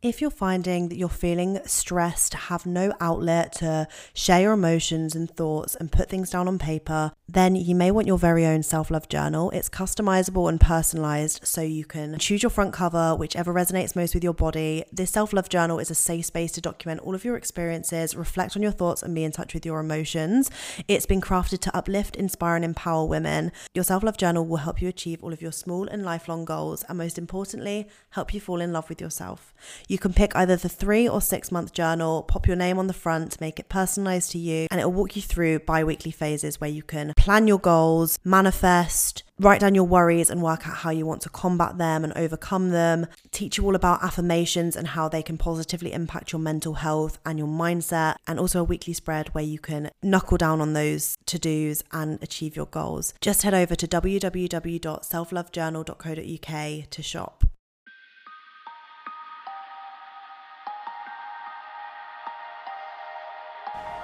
If you're finding that you're feeling stressed, have no outlet to share your emotions and thoughts and put things down on paper, then you may want your very own self love journal. It's customizable and personalized, so you can choose your front cover, whichever resonates most with your body. This self love journal is a safe space to document all of your experiences, reflect on your thoughts, and be in touch with your emotions. It's been crafted to uplift, inspire, and empower women. Your self love journal will help you achieve all of your small and lifelong goals, and most importantly, help you fall in love with yourself. You can pick either the three or six month journal, pop your name on the front, make it personalized to you, and it will walk you through bi weekly phases where you can plan your goals, manifest, write down your worries and work out how you want to combat them and overcome them, teach you all about affirmations and how they can positively impact your mental health and your mindset, and also a weekly spread where you can knuckle down on those to dos and achieve your goals. Just head over to www.selflovejournal.co.uk to shop.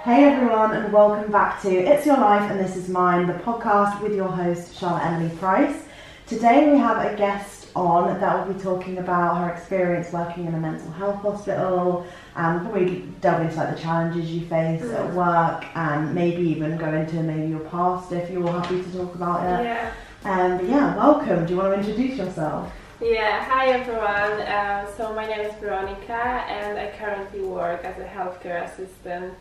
Hey everyone, and welcome back to It's Your Life and This Is Mine, the podcast with your host Charlotte Emily Price. Today we have a guest on that will be talking about her experience working in a mental health hospital, and probably delve into like the challenges you face mm. at work, and maybe even go into maybe your past if you're happy to talk about it. Yeah. Um, but yeah, welcome. Do you want to introduce yourself? Yeah, hi everyone. Uh, so my name is Weronika, and I currently work as a healthcare assistant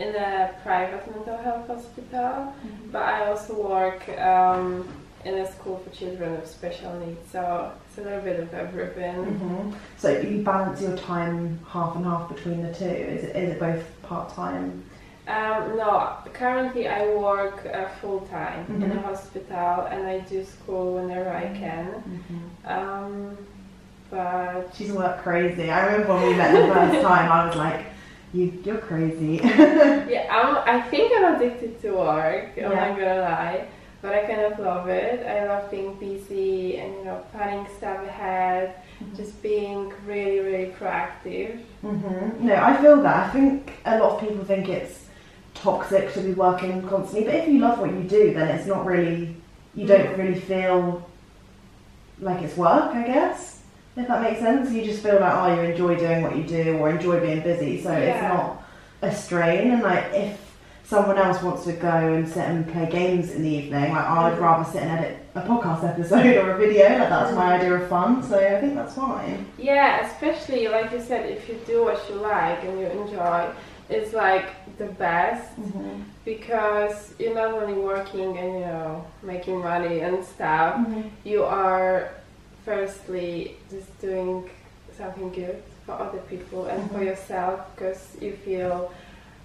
in a private mental health hospital, mm-hmm. but I also work um, in a school for children with special needs. So it's a little bit of everything. Mm-hmm. So you balance your time half and half between the two. Is it is it both part time? Um, no, currently I work uh, full time mm-hmm. in a hospital and I do school whenever I can. Mm-hmm. Um, but she's work crazy. I remember when we met the first time, I was like you, you're crazy. yeah, I'm, I think I'm addicted to work. I'm yeah. not gonna lie, but I kind of love it. I love being busy and you know planning stuff ahead, mm-hmm. just being really, really proactive. Mm-hmm. No, I feel that. I think a lot of people think it's toxic to be working constantly, but if you love what you do, then it's not really. You don't mm-hmm. really feel like it's work, I guess. If that makes sense, you just feel like oh you enjoy doing what you do or enjoy being busy, so yeah. it's not a strain. And like if someone else wants to go and sit and play games in the evening, like I'd mm. rather sit and edit a podcast episode or a video. Like that's my idea of fun. So I think that's fine. Yeah, especially like you said, if you do what you like and you enjoy, it's like the best mm-hmm. because you're not only working and you know making money and stuff. Mm-hmm. You are firstly just doing something good for other people and mm-hmm. for yourself because you feel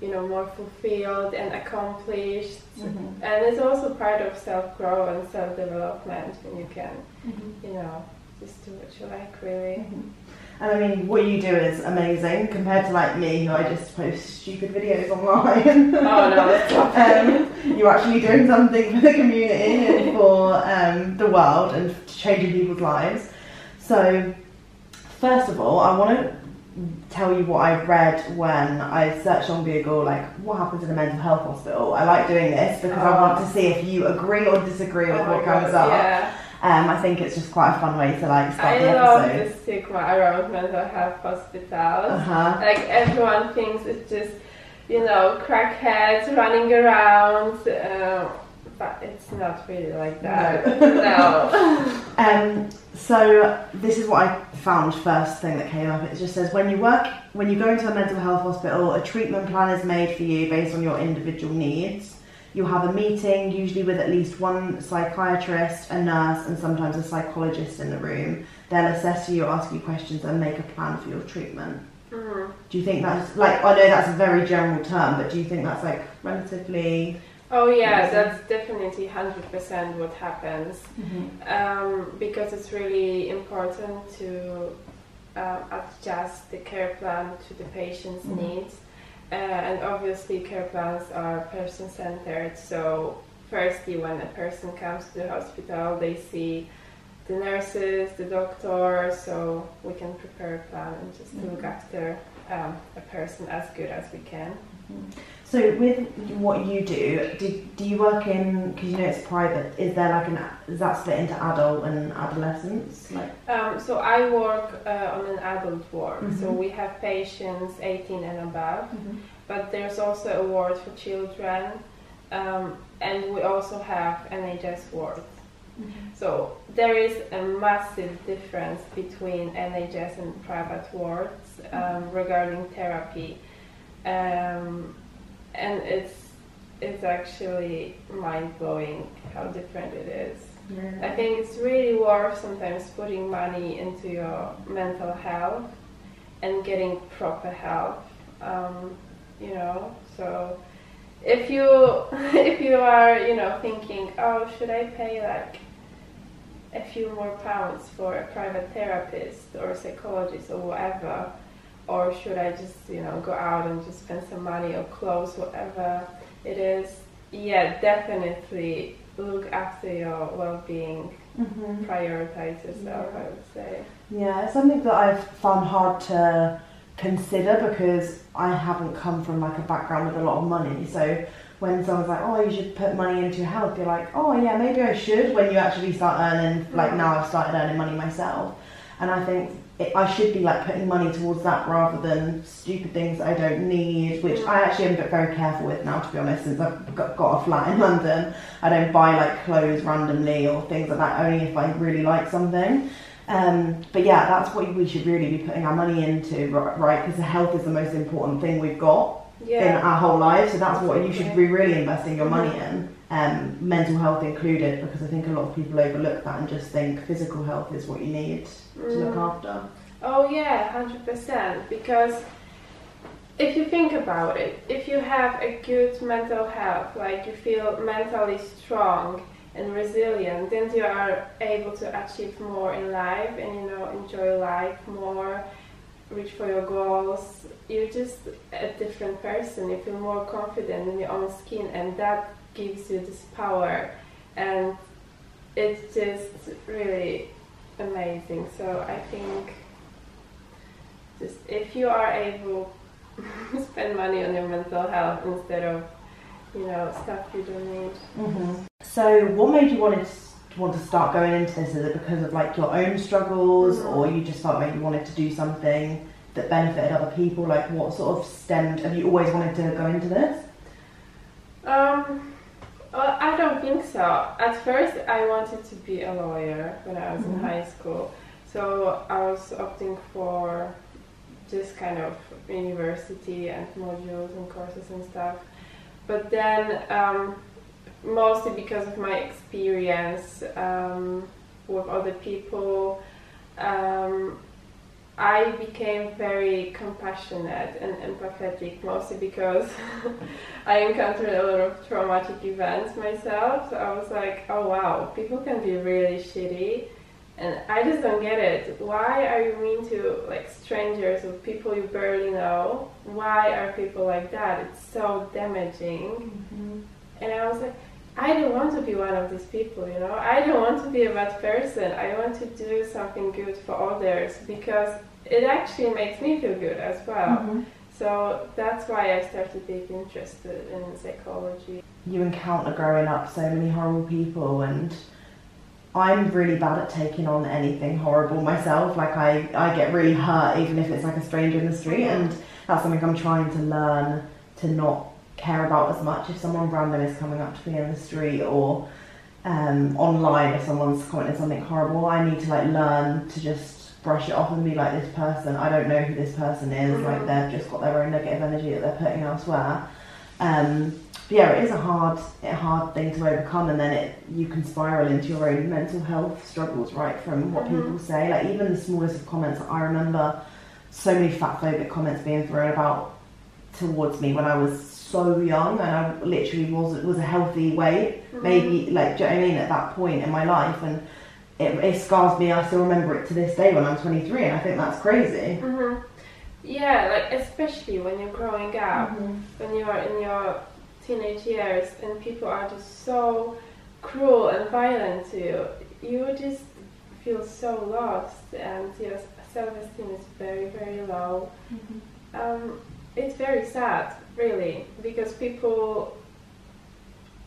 you know more fulfilled and accomplished mm-hmm. and it's also part of self-growth and self-development when you can mm-hmm. you know just do what you like really mm-hmm. And I mean, what you do is amazing compared to like me, who I just post stupid videos online. oh no, um, You're actually doing something for the community and for um, the world and changing people's lives. So, first of all, I want to tell you what I read when I searched on Google, like what happens in a mental health hospital. I like doing this because oh. I want to see if you agree or disagree with oh what comes God, up. Yeah. Um, I think it's just quite a fun way to like start I the love episode. the stigma around mental health hospitals. Uh-huh. Like everyone thinks it's just, you know, crackheads running around. Uh, but it's not really like that. No. no. um, so this is what I found first thing that came up. It just says when you work, when you go into a mental health hospital, a treatment plan is made for you based on your individual needs. You'll have a meeting, usually with at least one psychiatrist, a nurse, and sometimes a psychologist in the room. They'll assess you, ask you questions, and make a plan for your treatment. Mm-hmm. Do you think that's like I know that's a very general term, but do you think that's like relatively Oh yeah, that's definitely hundred percent what happens mm-hmm. um, because it's really important to uh, adjust the care plan to the patient's mm-hmm. needs, uh, and obviously care plans are person centered. So firstly, when a person comes to the hospital, they see the nurses, the doctors, so we can prepare a plan and just mm-hmm. look after um, a person as good as we can. Mm-hmm. So with what you do, do, do you work in because you know it's private? Is there like an is that split into adult and adolescents? Like um, so I work uh, on an adult ward. Mm-hmm. So we have patients 18 and above, mm-hmm. but there's also a ward for children, um, and we also have NHS wards. Mm-hmm. So there is a massive difference between NHS and private wards um, mm-hmm. regarding therapy. Um, and it's it's actually mind blowing how different it is. Yeah. I think it's really worth sometimes putting money into your mental health and getting proper help. Um, you know, so if you if you are you know thinking, oh, should I pay like a few more pounds for a private therapist or a psychologist or whatever? Or should I just you know go out and just spend some money or clothes whatever it is yeah definitely look after your well-being mm-hmm. prioritize yourself yeah. I would say yeah it's something that I've found hard to consider because I haven't come from like a background with a lot of money so when someone's like, oh, you should put money into your health, you're like, oh, yeah, maybe I should. When you actually start earning, like mm-hmm. now I've started earning money myself. And I think it, I should be like putting money towards that rather than stupid things I don't need, which I actually am very careful with now, to be honest, since I've got, got a flat in London. I don't buy like clothes randomly or things like that, only if I really like something. Um, but yeah, that's what we should really be putting our money into, right? Because the health is the most important thing we've got yeah. in our whole lives. So that's what you should be really investing your money in um, mental health included, because I think a lot of people overlook that and just think physical health is what you need to mm. look after. Oh yeah, hundred percent. Because if you think about it, if you have a good mental health, like you feel mentally strong and resilient, then you are able to achieve more in life and you know enjoy life more, reach for your goals. You're just a different person. You feel more confident in your own skin, and that gives you this power and it's just really amazing so i think just if you are able to spend money on your mental health instead of you know stuff you don't need mm-hmm. so what made you want to want to start going into this is it because of like your own struggles mm-hmm. or you just felt like you wanted to do something that benefited other people like what sort of stemmed have you always wanted to go into this um well, I don't think so. At first, I wanted to be a lawyer when I was mm-hmm. in high school. So I was opting for this kind of university and modules and courses and stuff. But then, um, mostly because of my experience um, with other people, um, I became very compassionate and empathetic, mostly because I encountered a lot of traumatic events myself. So I was like, oh wow, people can be really shitty, and I just don't get it. Why are you mean to like strangers or people you barely know? Why are people like that? It's so damaging. Mm-hmm. And I was like, I don't want to be one of these people, you know. I don't want to be a bad person. I want to do something good for others because it actually makes me feel good as well. Mm-hmm. So that's why I started being interested in psychology. You encounter growing up so many horrible people and I'm really bad at taking on anything horrible myself. Like I, I get really hurt even if it's like a stranger in the street and that's something I'm trying to learn to not care about as much if someone random is coming up to me in the street or um, online if someone's commenting something horrible. I need to like learn to just brush it off and be like this person. I don't know who this person is. Mm-hmm. Like they've just got their own negative energy that they're putting elsewhere. Um, but yeah, it is a hard, a hard thing to overcome, and then it you can spiral into your own mental health struggles, right? From what mm-hmm. people say, like even the smallest of comments. I remember so many fat phobic comments being thrown about towards me when I was so young and I literally was was a healthy weight, mm-hmm. maybe like do you know what I mean at that point in my life and it, it, scars me. I still remember it to this day when I'm 23 and I think that's crazy. Mm-hmm. Yeah, like especially when you're growing up, mm-hmm. when you are in your teenage years and people are just so cruel and violent to you, you just feel so lost and your self-esteem is very very low. Mm-hmm. Um, it's very sad, really, because people.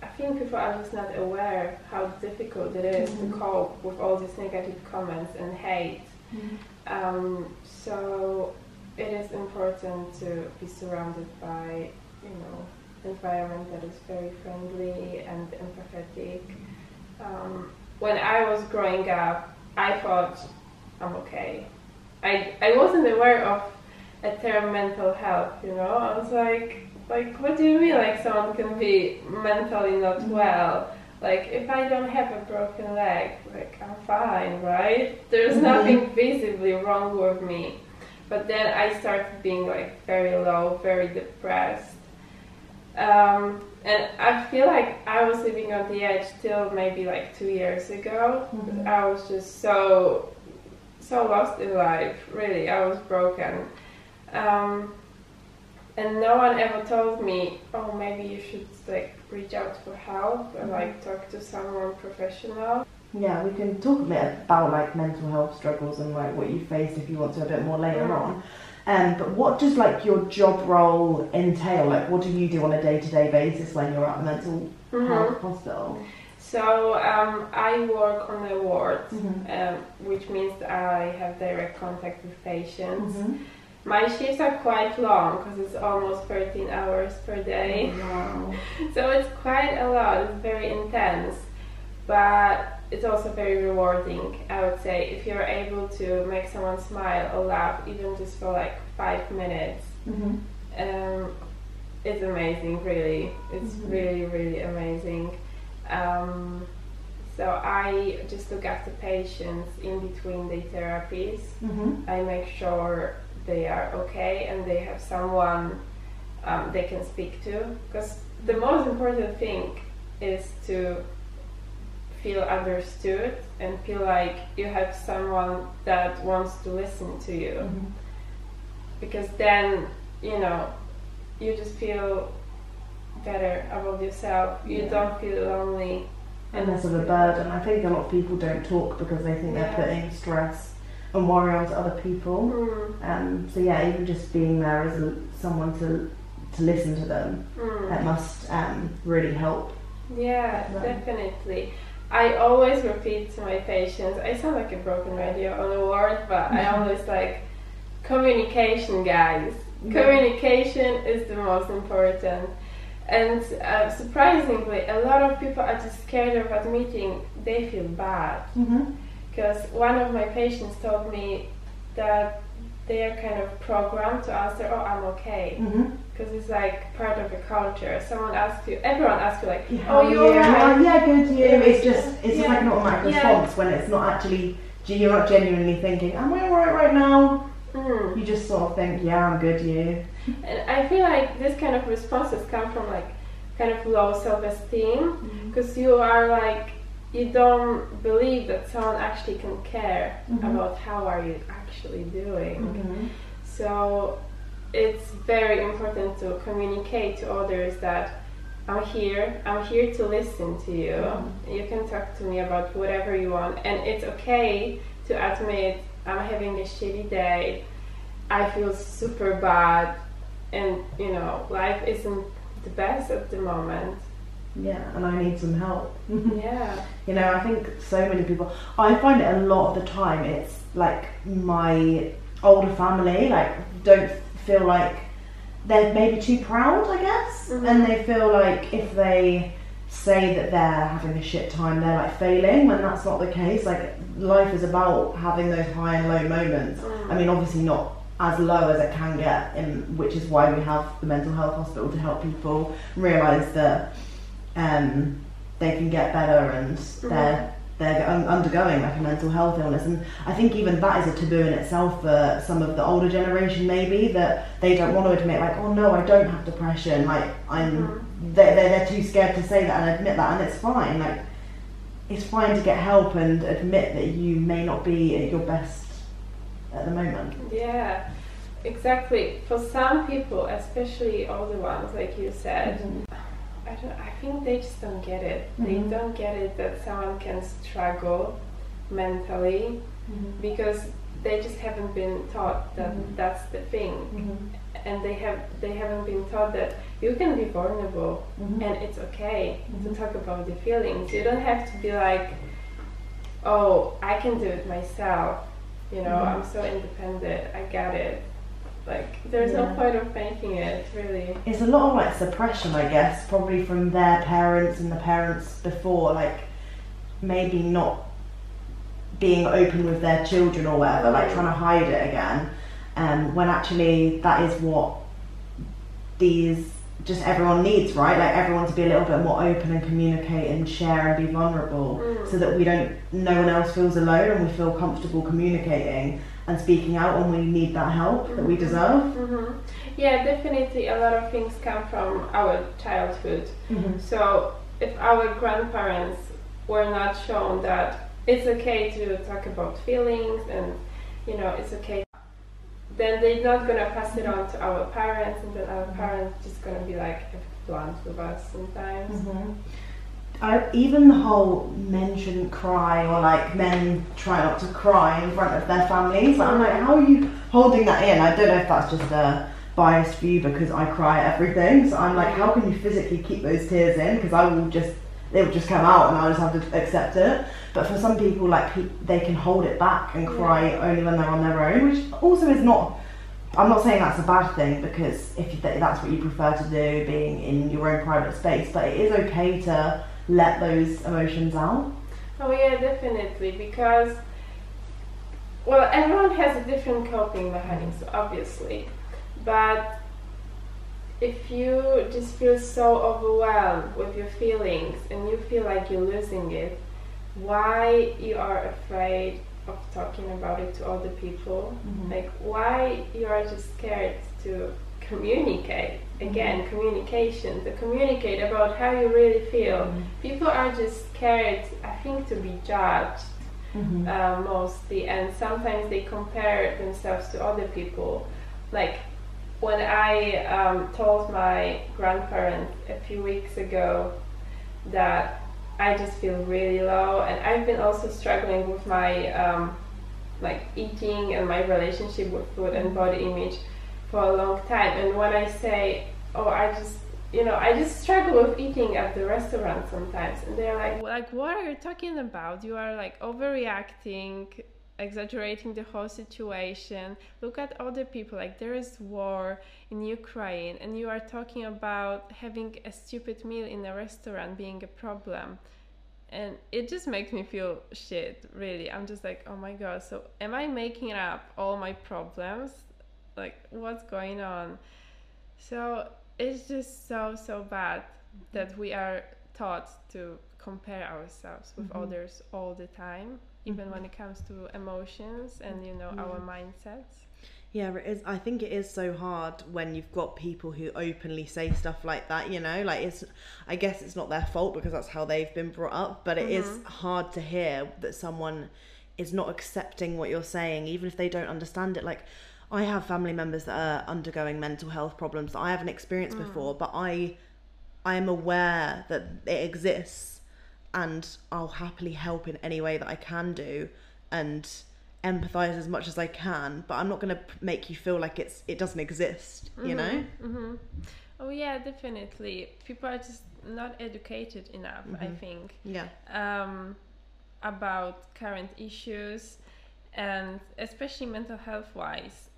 I think people are just not aware how difficult it is Mhm. to cope with all these negative comments and hate. Um, so it is important to be surrounded by, you know, environment that is very friendly and empathetic. Um, when I was growing up, I thought I'm okay. I I wasn't aware of a term mental health. You know, I was like, like, what do you mean? Like someone can be mentally not well? Like if I don't have a broken leg, like I'm fine, right? There's Mhm. nothing visibly wrong with me. But then I started being like very low, very depressed. Um, and I feel like I was living on the edge till maybe like two years ago. Mhm. I was just so, so lost in life. Really, I was broken. Um, and no one ever told me, oh, maybe you should like reach out for help and like talk to someone professional. Yeah, we can talk a bit about like mental health struggles and like what you faced if you want to a bit more later Mm. on. Um, but what does like your job role entail? Like, what do you do on a day to day basis when you're at a mental Mhm. health hospital? So um, I work on a ward, Mhm. um, which means I have direct contact with patients. Mhm. My shifts are quite long because it's almost 13 hours per day. Wow. So it's quite a lot, it's very intense, but it's also very rewarding, I would say, if you're able to make someone smile or laugh, even just for like five minutes. Mhm. Um, it's amazing, really. It's Mhm. really, really amazing. Um, so I just look after patients in between the therapies. Mhm. I make sure they are okay and they have someone um, they can speak to. Because the most important thing is to feel understood and feel like you have someone that wants to listen to you. Mhm. Because then, you know, you just feel better about yourself. You Yeah. don't feel lonely. And less of a burden. I think a lot of people don't talk because they think Yeah. they're putting stress and worry onto other people. Mm, Um, so yeah, even just being there as a, someone to to listen to them, mm. that must um, really help. Yeah, Right. definitely. I always repeat to my patients, I sound like a broken radio on a word, but I always like communication, guys. Communication is the most important. And uh, surprisingly, a lot of people are just scared of admitting they feel bad. Mm-hmm. Because one of my patients told me that they are kind of programmed to answer, oh, I'm okay. Mm-hmm. Because it's like part of the culture. Someone asks you, everyone asks you, like, How oh, you are you? alright? Yeah, good you. Yeah. It's just it's just Yeah. like an automatic Yeah. response when it's not actually you're not genuinely thinking, Am I alright right now? Mm. You just sort of think, Yeah, I'm good, you. And I feel like this kind of responses come from like kind of low self-esteem because you are like you don't believe that someone actually can care Mhm. about how are you actually doing. Mm-hmm. So it's very important to communicate to others that I'm here. I'm here to listen to you. Mhm. You can talk to me about whatever you want, and it's okay to admit I'm having a shitty day. I feel super bad, and you know life isn't the best at the moment. Yeah, and I need some help. Yeah. You know, I think so many people. I find it a lot of the time. It's like my older family, like don't feel like they're maybe too proud, I guess, Mhm. and they feel like if they say that they're having a shit time, they're like failing. When that's not the case. Like life is about having those high and low moments. Mm. I mean, obviously not as low as it can get, in, which is why we have the mental health hospital to help people realise that um, they can get better and they're they're un- undergoing like a mental health illness. And I think even that is a taboo in itself for some of the older generation, maybe that they don't want to admit, like, oh no, I don't have depression. Like I'm, they're, they're they're too scared to say that and admit that, and it's fine. Like it's fine to get help and admit that you may not be at your best at the moment. Yeah, exactly. For some people, especially older ones, like you said, I don't. I think they just don't get it. Mhm. They don't get it that someone can struggle mentally Mm-hmm. because they just haven't been taught that Mhm. that's the thing Mm-hmm. and they have they haven't been taught that you can be vulnerable Mm-hmm. and it's okay to talk about the feelings you don't have to be like oh i can do it myself you know Mhm. i'm so independent i get it like there's no point of making it really It's a lot of like suppression, I guess, probably from their parents and the parents before, like maybe not being open with their children or whatever, like trying to hide it again. Um, when actually that is what these just everyone needs, right? Like everyone to be a little bit more open and communicate and share and be vulnerable, Mm. so that we don't, no one else feels alone and we feel comfortable communicating and speaking out when we need that help that we deserve. hmm yeah definitely a lot of things come from our childhood Mm-hmm. So if our grandparents were not shown that it's okay to talk about feelings and you know it's okay, then they're not gonna pass it on to our parents, and then our parents just gonna be like blunt with us sometimes. hmm I, even the whole men shouldn't cry or like men try not to cry in front of their families. Like, I'm like, how are you holding that in? I don't know if that's just a biased view because I cry at everything. So I'm like, how can you physically keep those tears in? Because I will just, they will just come out and I'll just have to accept it. But for some people, like they can hold it back and mm. cry only when they're on their own, which also is not. I'm not saying that's a bad thing because if you, that's what you prefer to do, being in your own private space, but it is okay to let those emotions out. Oh yeah, definitely because well, everyone has a different coping mechanism, obviously, but if you just feel so overwhelmed with your feelings and you feel like you're losing it, why you are afraid of talking about it to other people? Like why you are just scared to communicate? Again, communication, to communicate about how you really feel. People are just scared, I think, to be judged Mm-hmm. uh, mostly, and sometimes they compare themselves to other people. Like when I um, told my grandparents a few weeks ago that I just feel really low, and I've been also struggling with my um, like eating and my relationship with food and body image for a long time. And when I say, "Oh, I just," you know, I just struggle with eating at the restaurant sometimes, and they're like, "Like, what are you talking about? You are like overreacting." Exaggerating the whole situation. Look at other people like there is war in ukraine and you are talking about having a stupid meal in a restaurant being a problem. And it just makes me feel shit really. I'm just like oh my god so am i making up all my problems? Like what's going on? So it's just so so bad that we are taught to compare ourselves with Mhm. others all the time even when it comes to emotions and you know our mm. mindsets Yeah, it is. I think it is so hard when you've got people who openly say stuff like that. You know, like it's. I guess it's not their fault because that's how they've been brought up. But it is mm-hmm. hard to hear that someone is not accepting what you're saying, even if they don't understand it. Like, I have family members that are undergoing mental health problems that I haven't experienced mm. before, but I, I am aware that it exists, and I'll happily help in any way that I can do, and empathize as much as I can, but I'm not going to make you feel like it's it doesn't exist, you know? hmm oh yeah definitely. People are just not educated enough i think Yeah. um, about current issues and especially mental health wise.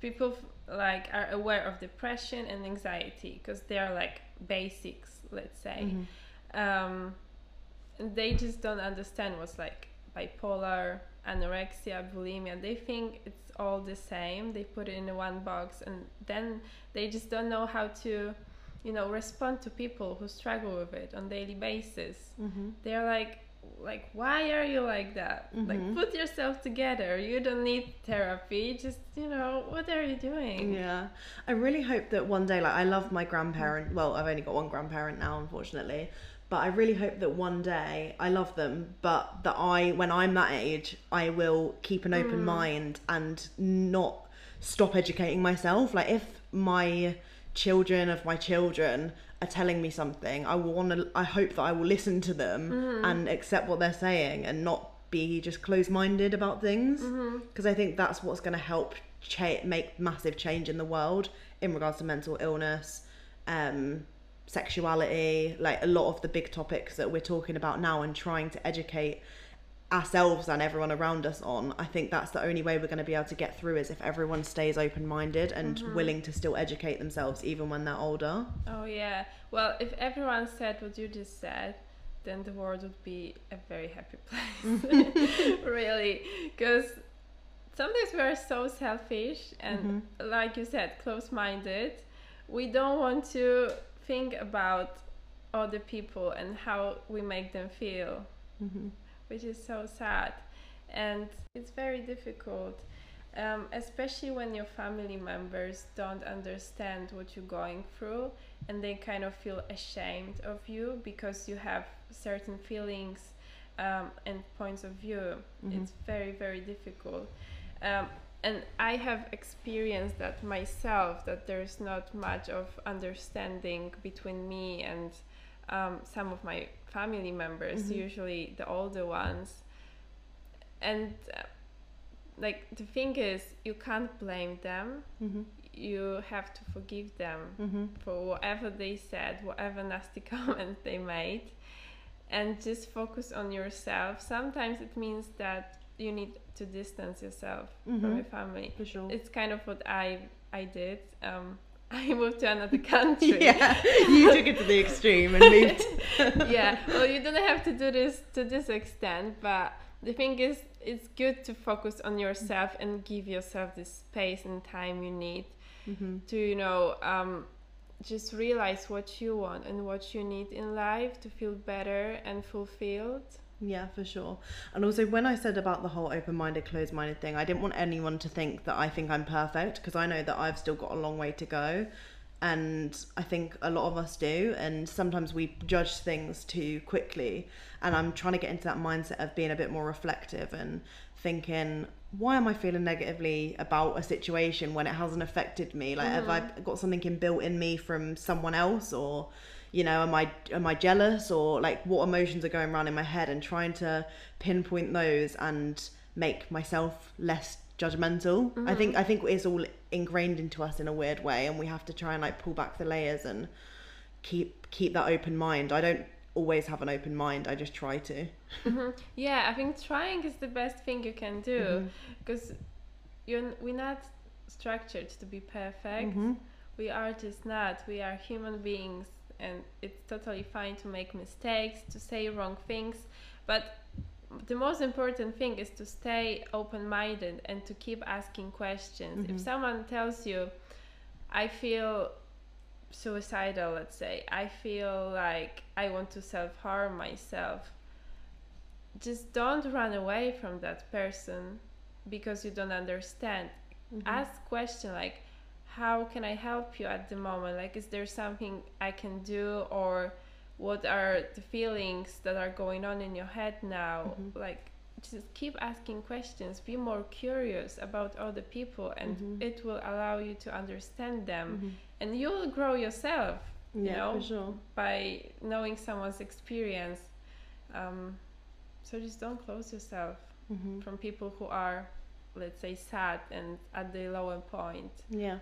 People f- like are aware of depression and anxiety because they are like basics let's say. Um, and they just don't understand what's like bipolar anorexia bulimia they think it's all the same they put it in one box and then they just don't know how to you know respond to people who struggle with it on daily basis Mm-hmm. they're like like why are you like that like Mhm. put yourself together you don't need therapy just you know what are you doing Yeah. I really hope that one day, like, I love my grandparent. Well, I've only got one grandparent now, unfortunately. But I really hope that one day I love them, but that I, when I'm that age, I will keep an open mind and not stop educating myself. Like, if my children of my children are telling me something, I will want to, I hope that I will listen to them and accept what they're saying and not be just closed-minded about things Mm-hmm. because I think that's what's going to help cha- make massive change in the world in regards to mental illness, um, sexuality, like a lot of the big topics that we're talking about now, and trying to educate ourselves and everyone around us on. I think that's the only way we're going to be able to get through is if everyone stays open-minded and Mm-hmm. willing to still educate themselves even when they're older. Oh yeah. Well, if everyone said what you just said, then the world would be a very happy place. really, because sometimes we are so selfish and, like you said, close-minded. We don't want to think about other people and how we make them feel, which is so sad, and it's very difficult um, especially when your family members don't understand what you're going through and they kind of feel ashamed of you because you have certain feelings um, and points of view. It's very, very difficult. Um, and I have experienced that myself that there's not much of understanding between me and um, some of my family members, usually the older ones. And uh, like the thing is you can't blame them. You have to forgive them for whatever they said whatever nasty comments they made. And just focus on yourself. Sometimes it means that you need to distance yourself from your family For sure. it's kind of what i i did um I moved to another country. Yeah, you took it to the extreme and moved. yeah well you don't have to do this to this extent but the thing is it's good to focus on yourself and give yourself the space and time you need to you know um, just realize what you want and what you need in life to feel better and fulfilled Yeah, for sure. And also, when I said about the whole open minded, closed minded thing, I didn't want anyone to think that I think I'm perfect because I know that I've still got a long way to go. And I think a lot of us do. And sometimes we judge things too quickly. And I'm trying to get into that mindset of being a bit more reflective and thinking, why am I feeling negatively about a situation when it hasn't affected me? Like, have I mm-hmm. got something inbuilt in me from someone else or you know am i am i jealous or like what emotions are going around in my head and trying to pinpoint those and make myself less judgmental. I think i think it's all ingrained into us in a weird way and we have to try and like pull back the layers and keep keep that open mind. I don't always have an open mind i just try to. Mm-hmm. Yeah i think trying is the best thing you can do mm-hmm. because you're we're not structured to be perfect. Mm-hmm. We are just not. We are human beings and it's totally fine to make mistakes to say wrong things but the most important thing is to stay open-minded and to keep asking questions. If mm-hmm. someone tells you i feel suicidal let's say i feel like i want to self-harm myself just don't run away from that person because you don't understand. Mm-hmm. Ask question like how can i help you at the moment? Like is there something i can do? Or what are the feelings that are going on in your head now? Like just keep asking questions. Be more curious about other people and it will allow you to understand them. And you will grow yourself you yeah know for sure. by knowing someone's experience. Um, so just don't close yourself Mm-hmm. from people who are let's say sad and at the lower point. Yeah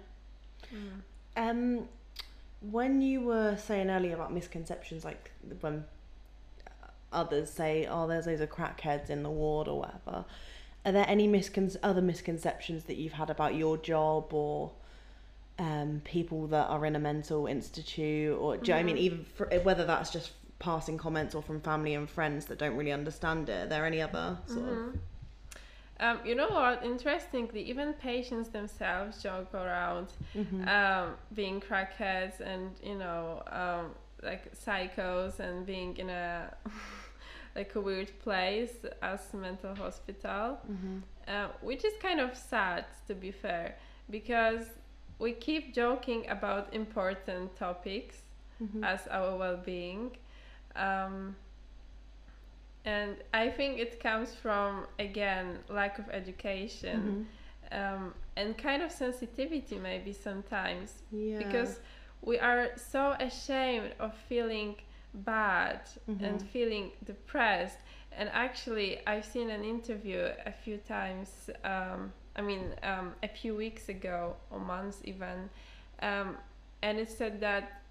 um when you were saying earlier about misconceptions like when others say oh there's those of crackheads in the ward or whatever are there any miscon- other misconceptions that you've had about your job or um, people that are in a mental institute or do you know I mean? Even for, whether that's just passing comments or from family and friends that don't really understand it are there any other sort of um, you know what interestingly even patients themselves joke around Mm-hmm. um, being crackheads and you know um, like psychos and being in a like a weird place as mental hospital Mm-hmm. uh, which is kind of sad to be fair because we keep joking about important topics Mm-hmm. as our well-being um, and i think it comes from again lack of education um, and kind of sensitivity maybe sometimes. Yeah. Because we are so ashamed of feeling bad and feeling depressed. And actually, I've seen an interview a few times. Um, I mean, um, a few weeks ago or months even, um, and it said that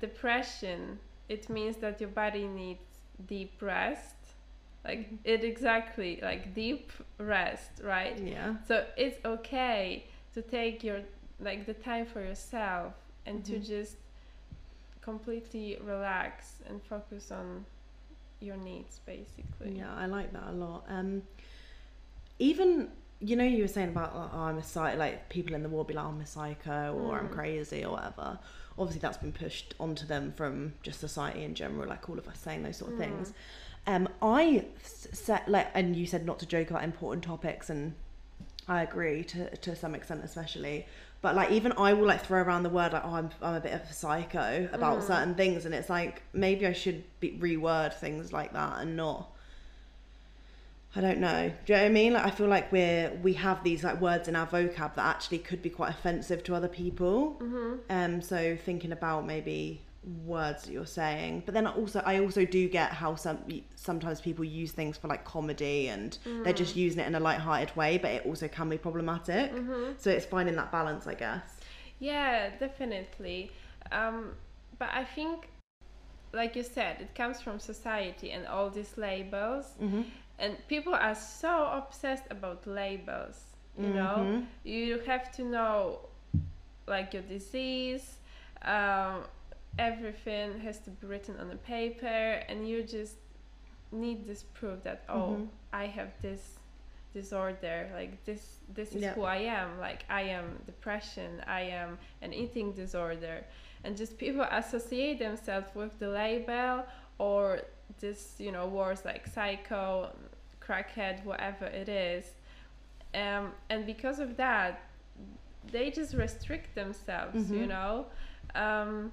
depression it means that your body needs deep rest like Mm-hmm. it exactly like deep rest right Yeah. so it's okay to take your like the time for yourself and to Mhm. just completely relax and focus on your needs basically Yeah, I like that a lot. Um, even you know, you were saying about like, oh, I'm a psycho, like people in the war be like, I'm a psycho or I'm Mm. crazy or whatever. Obviously, that's been pushed onto them from just society in general, like all of us saying those sort of things. Um, I set like, and you said not to joke about important topics, and I agree to to some extent, especially. But like, even I will like throw around the word like, oh, I'm I'm a bit of a psycho about Mm. certain things, and it's like maybe I should be, reword things like that and not. I don't know. Do you know what I mean? Like I feel like we're we have these like words in our vocab that actually could be quite offensive to other people. mm-hmm. Um, so thinking about maybe words that you're saying, but then also I also do get how some sometimes people use things for like comedy and they're just using it in a light-hearted way, but it also can be problematic. So it's finding that balance, I guess. Yeah, definitely. Um, but I think, like you said, it comes from society and all these labels. Mm-hmm. And people are so obsessed about labels. You know, Mhm. you have to know, like your disease. Um, everything has to be written on a paper, and you just need this proof that oh, Mhm. I have this disorder like this this is Yeah. who i am like i am depression i am an eating disorder and just people associate themselves with the label or this you know words like psycho crackhead whatever it is um, and because of that they just restrict themselves you Mhm. know um,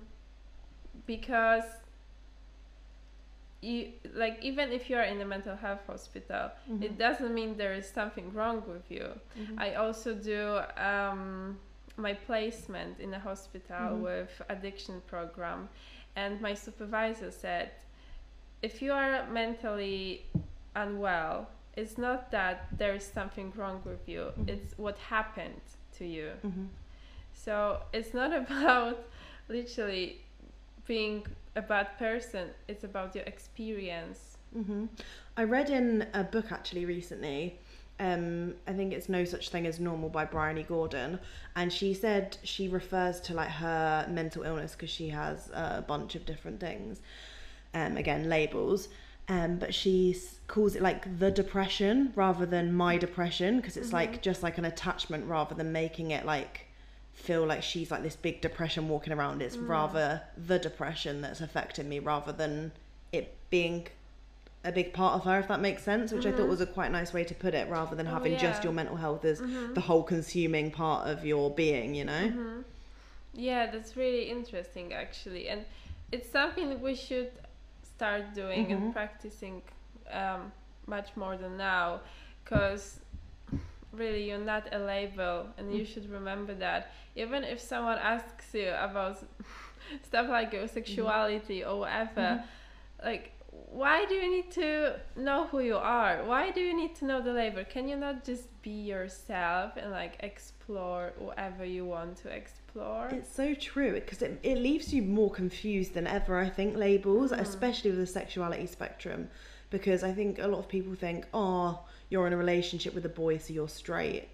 because you like even if you are in a mental health hospital Mm-hmm. it doesn't mean there is something wrong with you Mm-hmm. i also do um, my placement in a hospital Mhm. with addiction program and my supervisor said if you are mentally unwell it's not that there is something wrong with you Mhm. it's what happened to you Mm-hmm. so it's not about literally being a bad person, it's about your experience. hmm I read in a book actually recently. Um, I think it's No Such Thing as Normal by Bryony Gordon, and she said she refers to like her mental illness because she has a bunch of different things. Um, again, labels. Um, but she calls it like the depression rather than my depression because it's like just like an attachment rather than making it like feel like she's like this big depression walking around. It's mm. rather the depression that's affecting me rather than it being a big part of her, if that makes sense, which I thought mm-hmm. was a quite nice way to put it, rather than Oh, having just your mental health as mm-hmm. the whole consuming part of your being, you know? Mm-hmm. Yeah, that's really interesting actually. And it's something we should start doing and practicing um, much more than now because really you're not a label and you should remember that. Even if someone asks you about stuff like your sexuality or whatever like why do you need to know who you are? Why do you need to know the label? Can you not just be yourself and like explore whatever you want to explore? It's so true because it, it leaves you more confused than ever, I think, labels, Mm. especially with the sexuality spectrum. Because I think a lot of people think, oh, you're in a relationship with a boy, so you're straight.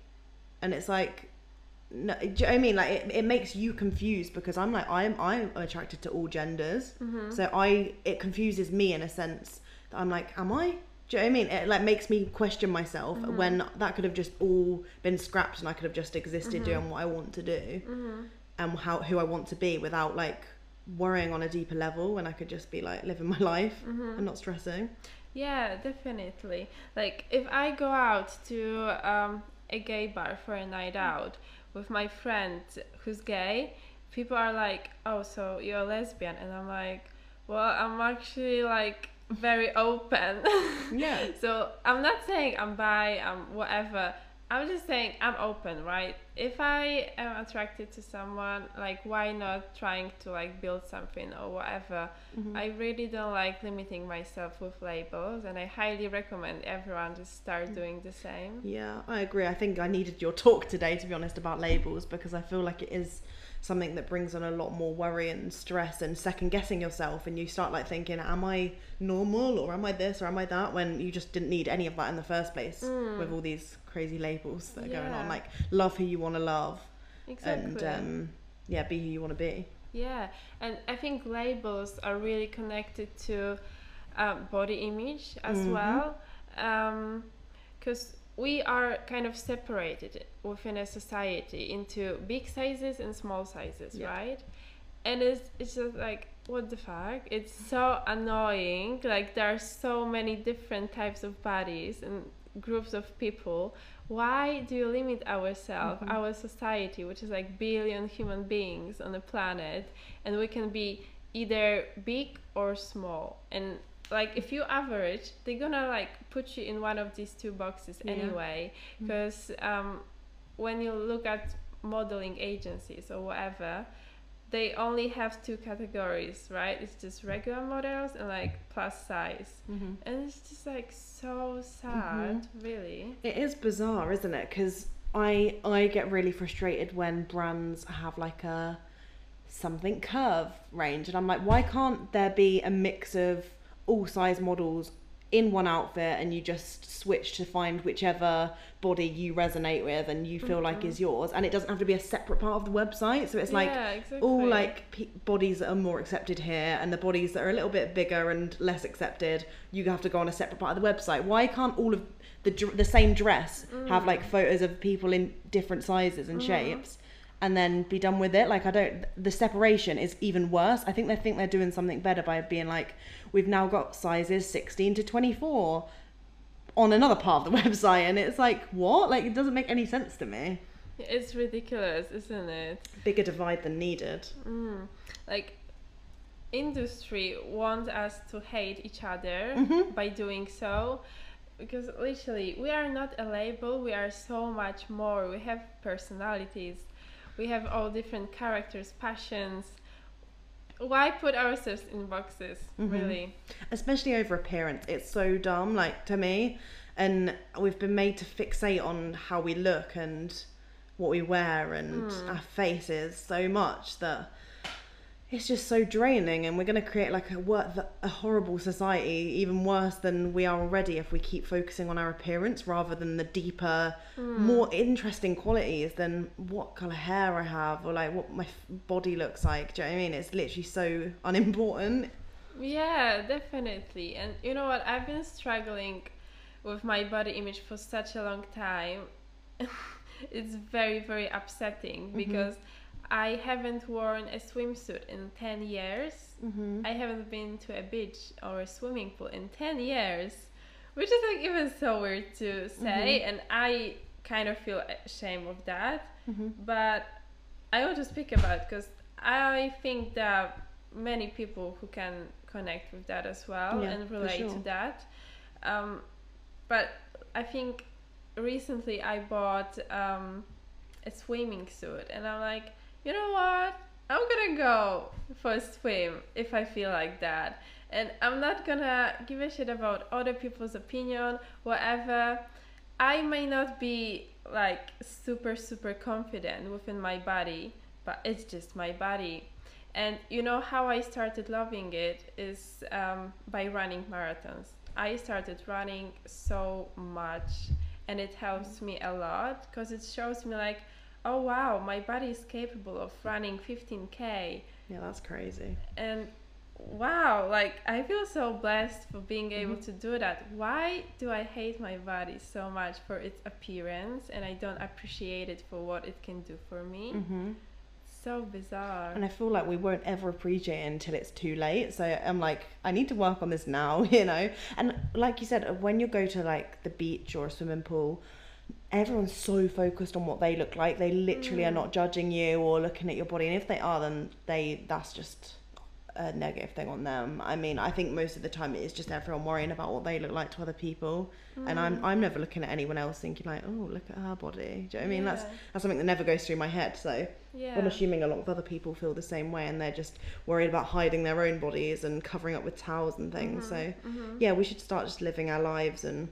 And it's like, no, do you know what I mean? Like, it, it makes you confused because I'm like, I'm, I'm attracted to all genders. Mm-hmm. So I, it confuses me in a sense that I'm like, am I? Do you know what I mean? It like makes me question myself Mm-hmm. when that could have just all been scrapped and I could have just existed Mm-hmm. doing what I want to do and how who I want to be without like worrying on a deeper level when I could just be like living my life Mm-hmm. and not stressing. Yeah, definitely. Like if I go out to um, a gay bar for a night out with my friend who's gay, people are like, "Oh, so you're a lesbian?" And I'm like, "Well, I'm actually like very open." Yeah. so I'm not saying I'm bi, I'm whatever. I'm just saying I'm open, right? If I am attracted to someone, like why not trying to like build something or whatever? Mm-hmm. I really don't like limiting myself with labels and I highly recommend everyone to Mm. start doing the same. Yeah, I agree. I think I needed your talk today, to be honest, about labels because I feel like it is something that brings on a lot more worry and stress and second guessing yourself. And you start like thinking, am I normal or am I this or am I that? When you just didn't need any of that in the first place with all these crazy labels that are going on. Like, love who you want to love Exactly. and, um, yeah, be who you want to be. Yeah, and I think labels are really connected to um, body image as Mhm. well, because we are kind of separated within a society into big sizes and small sizes, Yeah. right? And it's it's just like what the fuck? It's so annoying. Like there are so many different types of bodies and groups of people. Why do you limit ourselves, mm-hmm. our society, which is like billion human beings on the planet, and we can be either big or small and like if you average they're gonna like put you in one of these two boxes Yeah. anyway because um, when you look at modeling agencies or whatever they only have two categories right it's just regular models and like plus size Mm-hmm. and it's just like so sad really It is bizarre, isn't it? Because I I get really frustrated when brands have like a something curve range, and I'm like, why can't there be a mix of all size models in one outfit, and you just switch to find whichever body you resonate with and you feel like mm-hmm. is yours, and it doesn't have to be a separate part of the website. So it's like Yeah, exactly. all like pe- bodies that are more accepted here, and the bodies that are a little bit bigger and less accepted, you have to go on a separate part of the website. Why can't all of the dr- the same dress have mm. like photos of people in different sizes and mm-hmm. shapes? And then be done with it. Like I don't. The separation is even worse. I think they think they're doing something better by being like, we've now got sizes sixteen to twenty four on another part of the website, and it's like what? Like it doesn't make any sense to me. it's ridiculous isn't it Bigger divide than needed. Mm. Like industry wants us to hate each other Mhm. by doing so because literally we are not a label we are so much more we have personalities we have all different characters passions. Why put ourselves in boxes Mhm. really? Especially over appearance it's so dumb like to me. And we've been made to fixate on how we look and what we wear and our faces so much that it's just so draining and we're going to create like a a horrible society even worse than we are already if we keep focusing on our appearance rather than the deeper hmm. more interesting qualities than what color hair i have or like what my f- body looks like do you know what i mean it's literally so unimportant Yeah, definitely. And you know what? I've been struggling with my body image for such a long time. it's very, very upsetting mm-hmm. because I haven't worn a swimsuit in 10 years. mm-hmm. I haven't been to a beach or a swimming pool in 10 years, which is like even so weird to say. And I kind of feel ashamed of that. But I want to speak about because I think that many people who can connect with that as well Yeah, and relate sure. to that. Um, but I think recently I bought um, a swimming suit and I'm like, you know what? I'm gonna go for a swim if I feel like that. And I'm not gonna give a shit about other people's opinion, whatever. I may not be like super, super confident within my body, but it's just my body. And you know how I started loving it is um, by running marathons. I started running so much, and it helps me a lot because it shows me like, oh wow, my body is capable of running 15k, Yeah, that's crazy. and wow, like I feel so blessed for being able to do that. Why do I hate my body so much for its appearance, and I don't appreciate it for what it can do for me? hmm So bizarre. And I feel like we won't ever appreciate it until it's too late. So I'm like, I need to work on this now, you know? And like you said, when you go to like the beach or a swimming pool, everyone's so focused on what they look like. They literally are not judging you or looking at your body. And if they are, then they that's just a negative thing on them. I mean, I think most of the time it is just everyone worrying about what they look like to other people, and Mm. I'm I'm never looking at anyone else thinking like, oh, look at her body. Do you know what I mean? That's Yeah. that's something that never goes through my head. So Yeah. I'm assuming a lot of other people feel the same way, and they're just worried about hiding their own bodies and covering up with towels and things. So Mhm. yeah, we should start just living our lives and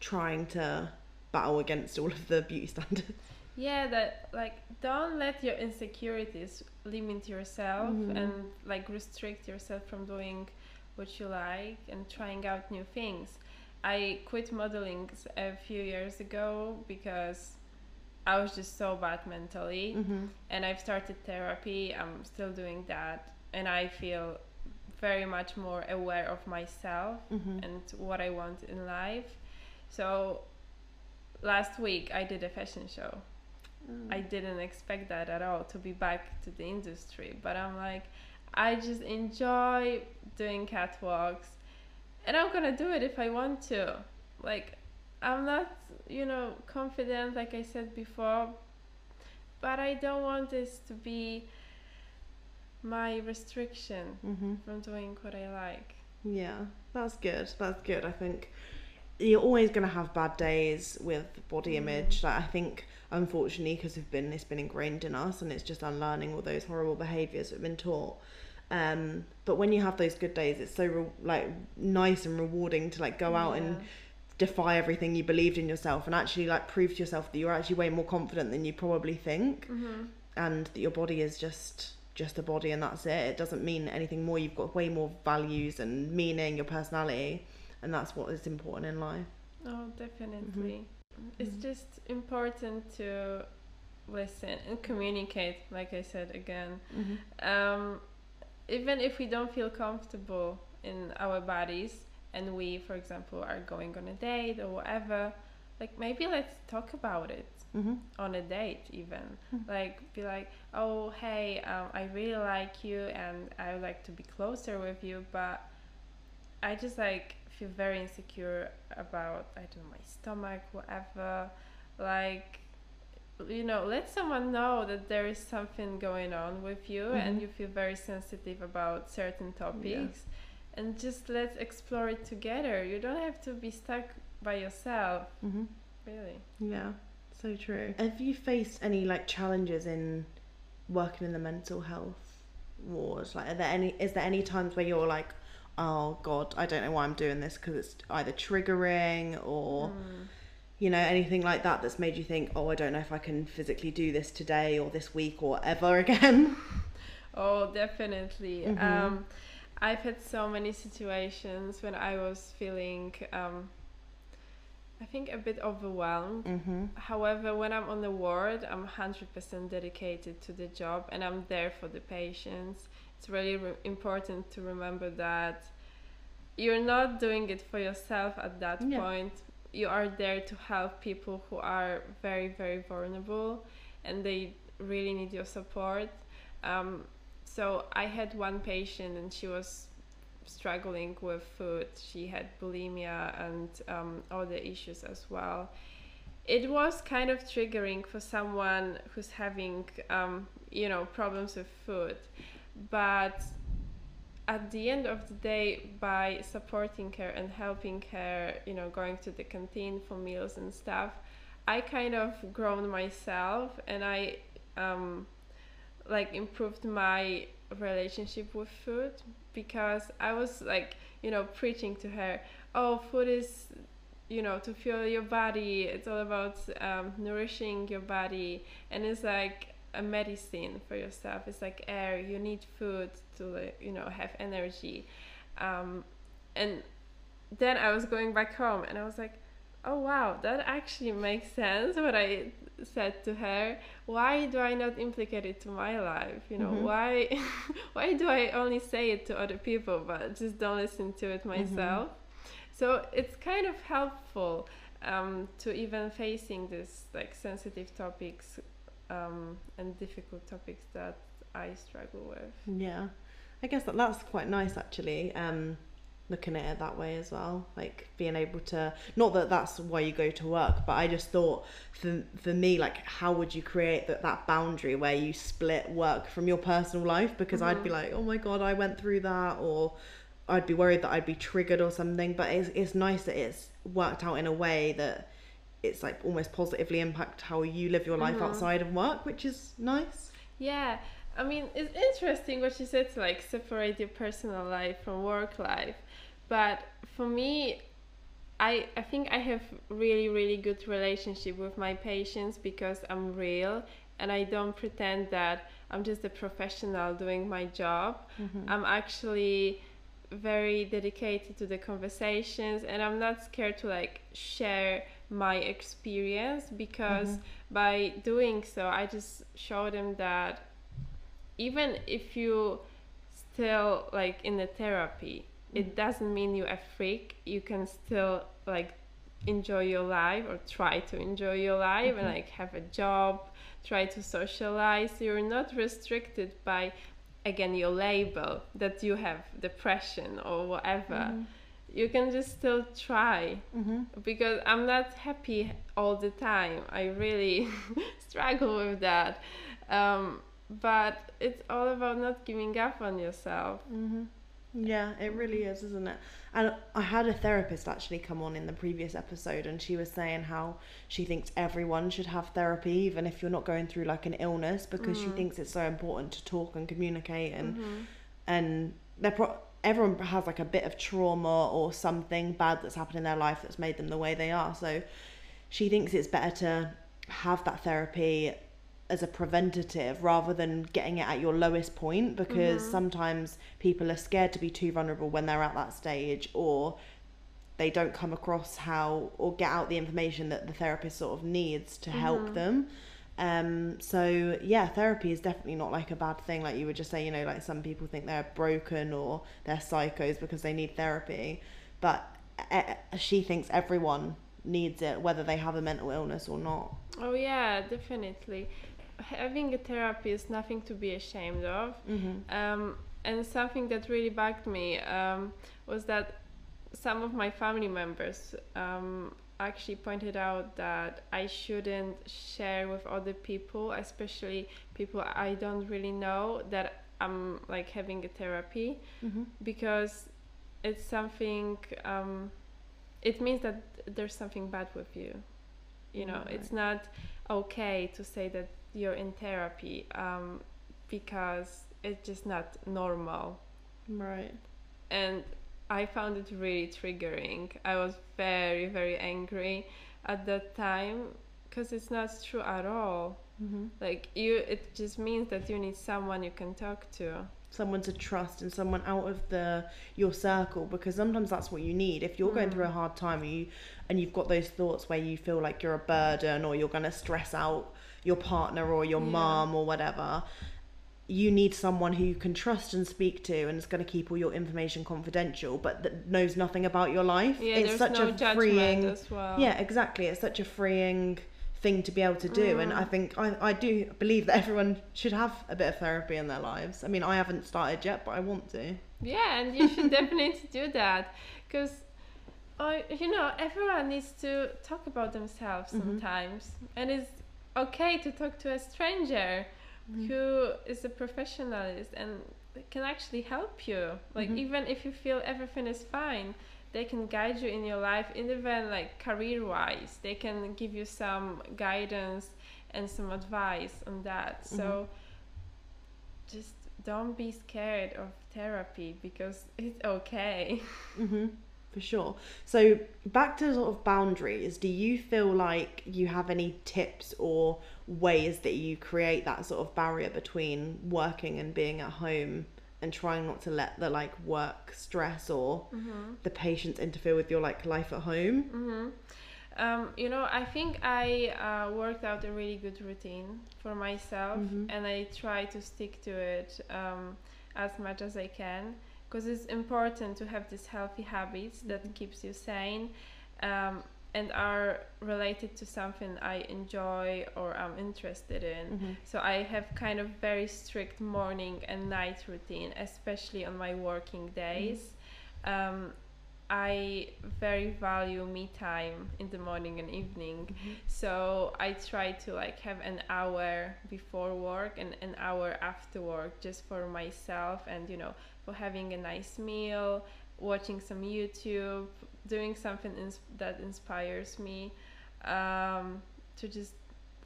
trying to battle against all of the beauty standards. Yeah, that like don't let your insecurities limit yourself Mhm. and like restrict yourself from doing what you like and trying out new things. I quit modeling a few years ago because I was just so bad mentally Mm-hmm. and I've started therapy. I'm still doing that and I feel very much more aware of myself Mm-hmm. and what I want in life. So last week I did a fashion show. Mm. I didn't expect that at all to be back to the industry, but I'm like I just enjoy doing catwalks and I'm to do it if I want to. Like I'm not, you know, confident like I said before, but I don't want this to be my restriction Mm-hmm. from doing what I like. Yeah, that's good. That's good. I think you're always going to have bad days with body Mm. image. Like I think, unfortunately, because we've been it's been ingrained in us, and it's just unlearning all those horrible behaviours that we've been taught. Um, but when you have those good days, it's so re- like nice and rewarding to like go out Yeah. and defy everything you believed in yourself and actually like prove to yourself that you're actually way more confident than you probably think hmm and that your body is just just a body and that's it it doesn't mean anything more you've got way more values and meaning your personality and that's what is important in life. Oh, definitely. It's just important to listen and communicate, like I said again. Um, even if we don't feel comfortable in our bodies and we, for example, are going on a date or whatever, like maybe let's talk about it hmm on a date even. Like be like oh hey um, i really like you and i would like to be closer with you but i just like feel very insecure about i don't know my stomach whatever. Like you know let someone know that there is something going on with you and Mhm. you feel very sensitive about certain topics. And just let's explore it together. You don't have to be stuck by yourself. Hmm really. Yeah so true. Have you faced any like challenges in working in the mental health ward like are there any is there any times where you're like oh god i don't know why i'm doing this because it's either triggering or Mm. you know anything like that that's made you think oh i don't know if i can physically do this today or this week or ever again Oh, definitely. Mhm. Um, I've had so many situations when I was feeling, um, I think, a bit overwhelmed. mm-hmm However, when I'm on the ward, I'm 100% dedicated to the job and I'm there for the patients. It's really re- important to remember that you're not doing it for yourself at that Yeah. point. You are there to help people who are very, very vulnerable and they really need your support. Um, so I had one patient and she was struggling with food. She had bulimia and um, other issues as well. It was kind of triggering for someone who's having, um, you know, problems with food. But at the end of the day, by supporting her and helping her, you know, going to the canteen for meals and stuff, I kind of grown myself and I um, like improved my relationship with food because I was like, you know, preaching to her, oh, food is, you know, to fuel your body. It's all about um, nourishing your body, and it's like a medicine for yourself. It's like air. You need food to, you know, have energy. Um, and then I was going back home, and I was like, oh wow, that actually makes sense. What I said to her. Why do I not implicate it to my life? You know, Mhm. why why do I only say it to other people but just don't listen to it myself? So it's kind of helpful um, to even facing this like sensitive topics um, and difficult topics that I struggle with. Yeah, I guess that that's quite nice actually. Um, looking at it that way as well like being able to not that that's why you go to work but i just thought for for me like how would you create that that boundary where you split work from your personal life because i'd be like oh my god i went through that or i'd be worried that i'd be triggered or something but it's, it's nice that it's worked out in a way that it's like almost positively impact how you live your life uh-huh. outside of work which is nice Yeah, I mean, it's interesting what you said to like separate your personal life from work life. But for me, I I think I have really really good relationship with my patients because I'm real and I don't pretend that I'm just a professional doing my job. Mm-hmm. I'm actually very dedicated to the conversations and I'm not scared to like share my experience because mm-hmm. by doing so I just show them that even if you still like in the therapy it mm-hmm. doesn't mean you're a freak. You can still like enjoy your life or try to enjoy your life and mm-hmm. like have a job try to socialize. You're not restricted by again your label that you have depression or whatever you can just still try. Mm-hmm. Because i'm not happy all the time. I really struggle with that. Um, but it's all about not giving up on yourself. Mm-hmm. Yeah, it really is, isn't it? And I had a therapist actually come on in the previous episode, and she was saying how she thinks everyone should have therapy, even if you're not going through like an illness, because she mm. thinks it's so important to talk and communicate, and mm-hmm. and they're pro- everyone has like a bit of trauma or something bad that's happened in their life that's made them the way they are. So she thinks it's better to have that therapy as a preventative rather than getting it at your lowest point because mm-hmm. sometimes people are scared to be too vulnerable when they're at that stage or they don't come across how or get out the information that the therapist sort of needs to help mm-hmm. them um so yeah therapy is definitely not like a bad thing like you would just say you know like some people think they're broken or they're psychos because they need therapy but uh, she thinks everyone needs it whether they have a mental illness or not Oh yeah, definitely. Having a therapy is nothing to be ashamed of. Um, and something that really bugged me um, was that some of my family members um, actually pointed out that I shouldn't share with other people, especially people I don't really know, that I'm like having a therapy. Because it's something. Um, it means that there's something bad with you. You know it's not okay to say that you're in therapy um, because it's just not normal. Right. And i found it really triggering. I was very very angry at that time because it's not true at all. Mm-hmm. Like you it just means that you need someone you can talk to. Someone to trust and someone out of the your circle because sometimes that's what you need. If you're going through a mm. hard time and you and you've got those thoughts where you feel like you're a burden or you're going to stress out your partner or your Yeah. mom or whatever you need someone who you can trust and speak to and is going to keep all your information confidential but that knows nothing about your life. Yeah it's such no a freeing as well. Yeah exactly. It's such a freeing thing to be able to do and i think I, I do believe that everyone should have a bit of therapy in their lives. I mean i haven't started yet but i want to. Yeah, and you should definitely do that because, uh, you know, everyone needs to talk about themselves sometimes, and it's okay to talk to a stranger Mm-hmm. who is a professionalist and can actually help you. Like mm-hmm. even if you feel everything is fine, they can guide you in your life, and even like career-wise, they can give you some guidance and some advice on that. Mm-hmm. So just don't be scared of therapy because it's okay. for sure. So back to sort of boundaries do you feel like you have any tips or ways that you create that sort of barrier between working and being at home and trying not to let the like work stress or the patients interfere with your like life at home? Um, you know, I think I uh, worked out a really good routine for myself and I try to stick to it um, as much as I can because it's important to have these healthy habits that keeps you sane um, and are related to something I enjoy or I'm interested in. So I have kind of very strict morning and night routine, especially on my working days. um, I very value me time in the morning and evening. Mm-hmm. So I try to like have an hour before work and an hour after work just for myself and you know for having a nice meal, watching some YouTube, doing something ins- that inspires me um, to just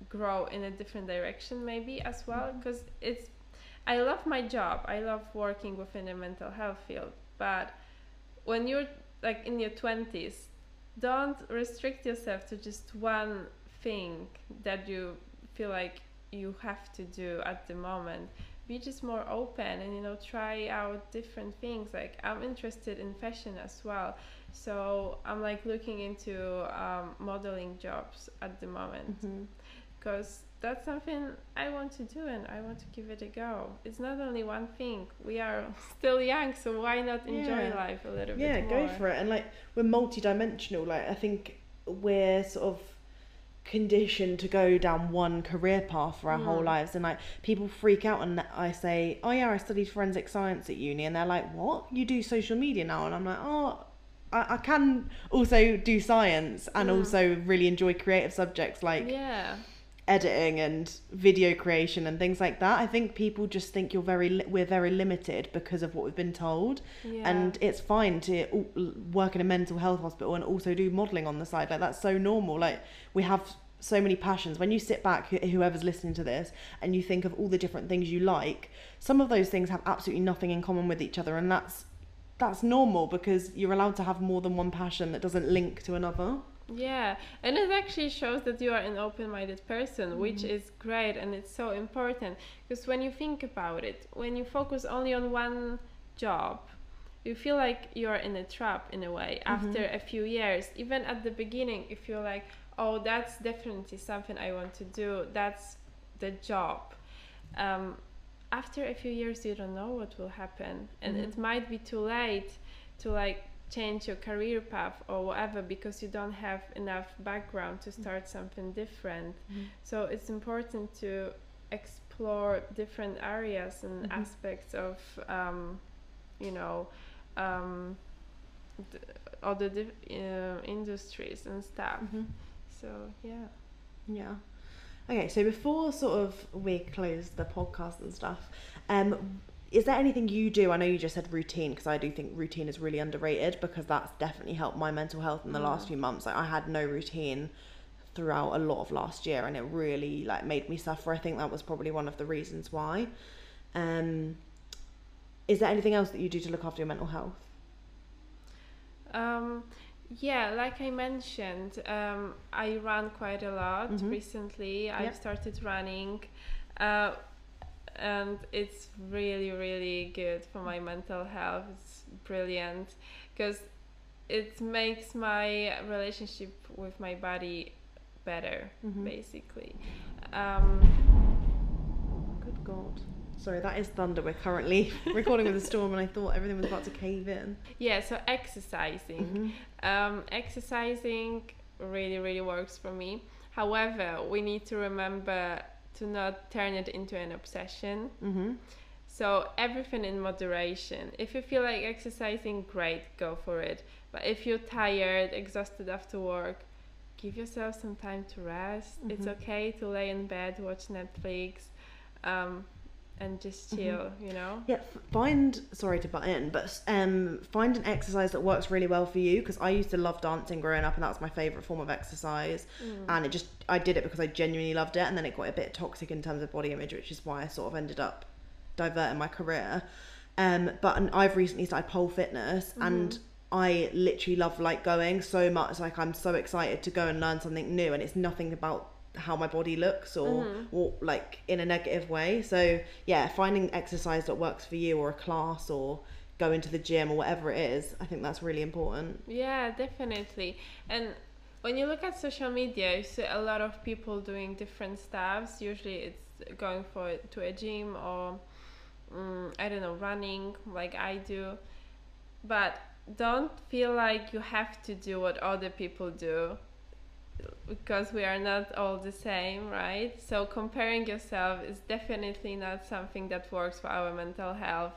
grow in a different direction maybe as well. Because it's I love my job. I love working within the mental health field, but when you're like in your 20s don't restrict yourself to just one thing that you feel like you have to do at the moment be just more open and you know try out different things like i'm interested in fashion as well so i'm like looking into um, modeling jobs at the moment Mm-hmm. because that's something I want to do and I want to give it a go. It's not only one thing. We are still young, so why not enjoy Yeah. life a little yeah, bit more? go for it. And like we're multi-dimensional. Like I think we're sort of conditioned to go down one career path for our whole Mm. lives. And like people freak out and I say oh yeah I studied forensic science at uni. And they're like what? You do social media now? And I'm like oh I, I can also do science and Mm. also really enjoy creative subjects like yeah, editing and video creation and things like that I think people just think you're very li- we're very limited because of what we've been told. Yeah. and it's fine to work in a mental health hospital and also do modeling on the side like that's so normal. Like we have so many passions. When you sit back whoever's listening to this and you think of all the different things you like some of those things have absolutely nothing in common with each other and that's that's normal because you're allowed to have more than one passion that doesn't link to another Yeah, and it actually shows that you are an open-minded person, mm-hmm. which is great and it's so important because when you think about it, when you focus only on one job, you feel like you're in a trap in a way. Mm-hmm. After a few years, even at the beginning, if you're like, "Oh, that's definitely something I want to do. That's the job." Um, after a few years, you don't know what will happen, and mm-hmm. it might be too late to like change your career path or whatever because you don't have enough background to start something different. So it's important to explore different areas and aspects of, um, you know, um, d- other uh, industries and stuff. So yeah. Yeah. Okay, so before sort of we close the podcast and stuff, um, is there anything you do? I know you just said routine because I do think routine is really underrated because that's definitely helped my mental health in the last few months. Like I had no routine throughout a lot of last year and it really like made me suffer. I think that was probably one of the reasons why. Um, is there anything else that you do to look after your mental health? Um, yeah, like I mentioned, um, I run quite a lot Mhm. recently. I've started running, uh, and it's really, really good for my mental health. It's brilliant because it makes my relationship with my body better, Mhm. basically. Um, Good God. Sorry, that is thunder. We're currently recording with a storm and I thought everything was about to cave in. yeah, so exercising. Um, exercising really, really works for me. However, we need to remember to not turn it into an obsession. Mm-hmm. So, everything in moderation. If you feel like exercising, great, go for it. But if you're tired, exhausted after work, give yourself some time to rest. It's Mhm. okay to lay in bed, watch Netflix, um, and just chill, you know? Yeah, find sorry to butt in, but um, find an exercise that works really well for you. Because I used to love dancing growing up, and that was my favorite form of exercise. And it just I did it because I genuinely loved it, and then it got a bit toxic in terms of body image, which is why I sort of ended up diverting my career. Um, but and I've recently started pole fitness, and I literally love like going so much. Like I'm so excited to go and learn something new, and it's nothing about how my body looks or, or like in a negative way. So yeah, finding exercise that works for you or a class or going to the gym or whatever it is, I think that's really important. Yeah, definitely. And when you look at social media, you see a lot of people doing different stuffs. Usually, it's going for to a gym or mm, I don't know, running like I do. But don't feel like you have to do what other people do because we are not all the same, right? So comparing yourself is definitely not something that works for our mental health.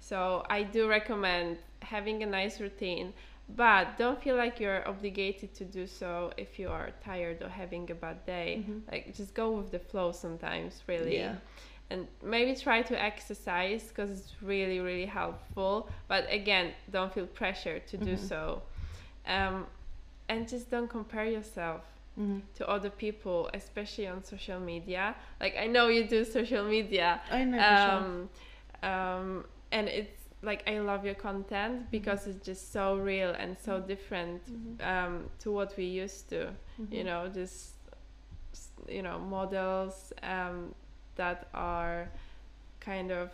So I do recommend having a nice routine, but don't feel like you're obligated to do so if you are tired or having a bad day. Like just go with the flow sometimes, really. Yeah. And maybe try to exercise because it's really, really helpful. But again, don't feel pressure to do so. Um, and just don't compare yourself to other people, especially on social media. Like I know you do social media. I know for sure. um, um, and it's like I love your content because it's just so real and so different um, to what we used to. You know, just you know models um, that are kind of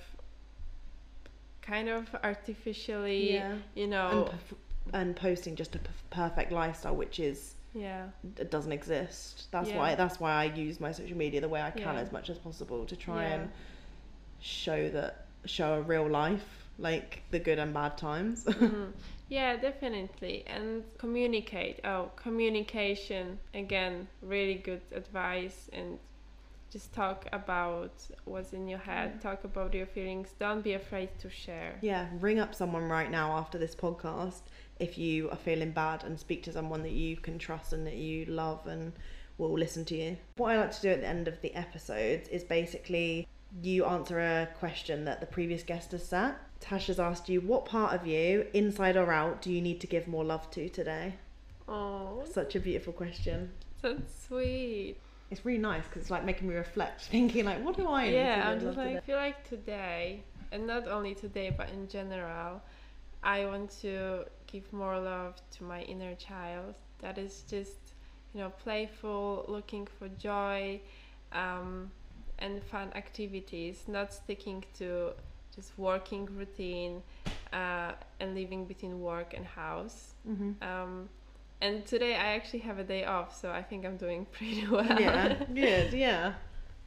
kind of artificially Yeah. you know and posting just a p- perfect lifestyle, which is yeah it doesn't exist. That's Yeah. why that's why I use my social media the way I can Yeah. as much as possible to try Yeah. and show that show a real life, like the good and bad times. Mhm. Yeah, definitely. And communicate. Oh, communication again, really good advice. And just talk about what's in your head. Talk about your feelings. Don't be afraid to share. yeah, ring up someone right now after this podcast if you are feeling bad and speak to someone that you can trust and that you love and will listen to you. What I like to do at the end of the episodes is basically you answer a question that the previous guest has set. Tasha's asked you, what part of you, inside or out, do you need to give more love to today? Oh, Such a beautiful question. so sweet. It's really nice because it's like making me reflect, thinking like, what do I need to yeah, I'm just like today? I feel like today, and not only today, but in general, I want to give more love to my inner child. That is just, you know, playful, looking for joy, um, and fun activities. Not sticking to just working routine, uh, and living between work and house. Mhm. Um, and today I actually have a day off, so I think I'm doing pretty well. yeah, good, yeah.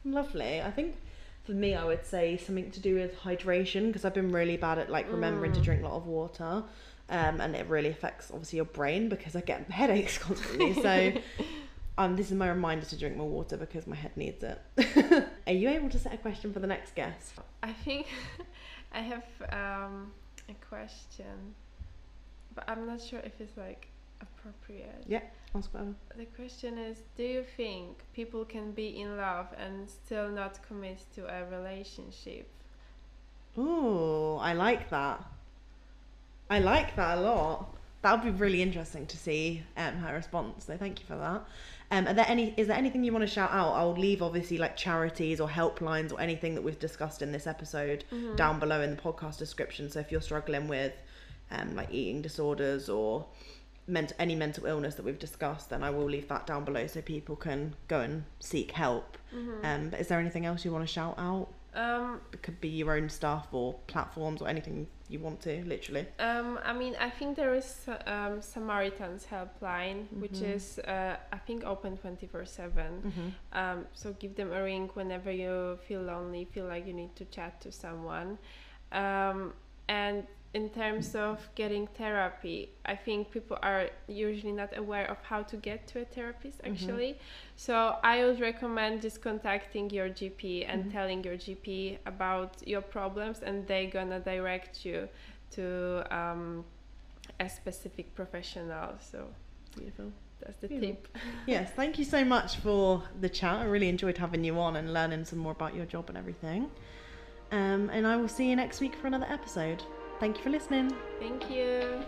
Lovely. I think for me, I would say something to do with hydration because I've been really bad at like remembering to drink a lot of water. Um, and it really affects obviously your brain because I get headaches constantly. So, um, this is my reminder to drink more water because my head needs it. Are you able to set a question for the next guest? I think I have um, a question, but I'm not sure if it's like appropriate. Yeah, ask whatever. The question is Do you think people can be in love and still not commit to a relationship? Ooh, I like that. I like that a lot. That would be really interesting to see um, her response. So thank you for that. Um, are there any? Is there anything you want to shout out? I'll leave obviously like charities or helplines or anything that we've discussed in this episode down below in the podcast description. So if you're struggling with um, like eating disorders or ment- any mental illness that we've discussed, then I will leave that down below so people can go and seek help. Um, but is there anything else you want to shout out? Um, it could be your own stuff or platforms or anything you want to literally um, I mean, I think there is um, Samaritan's helpline, which is uh, I think open twenty four seven. Um, so give them a ring whenever you feel lonely, feel like you need to chat to someone. Um, and in terms of getting therapy, I think people are usually not aware of how to get to a therapist actually. So I would recommend just contacting your GP and telling your GP about your problems, and they're gonna direct you to um, a specific professional. So beautiful that's the Beautiful. tip. yes thank you so much for the chat i really enjoyed having you on and learning some more about your job and everything um, and i will see you next week for another episode thank you for listening Thank you.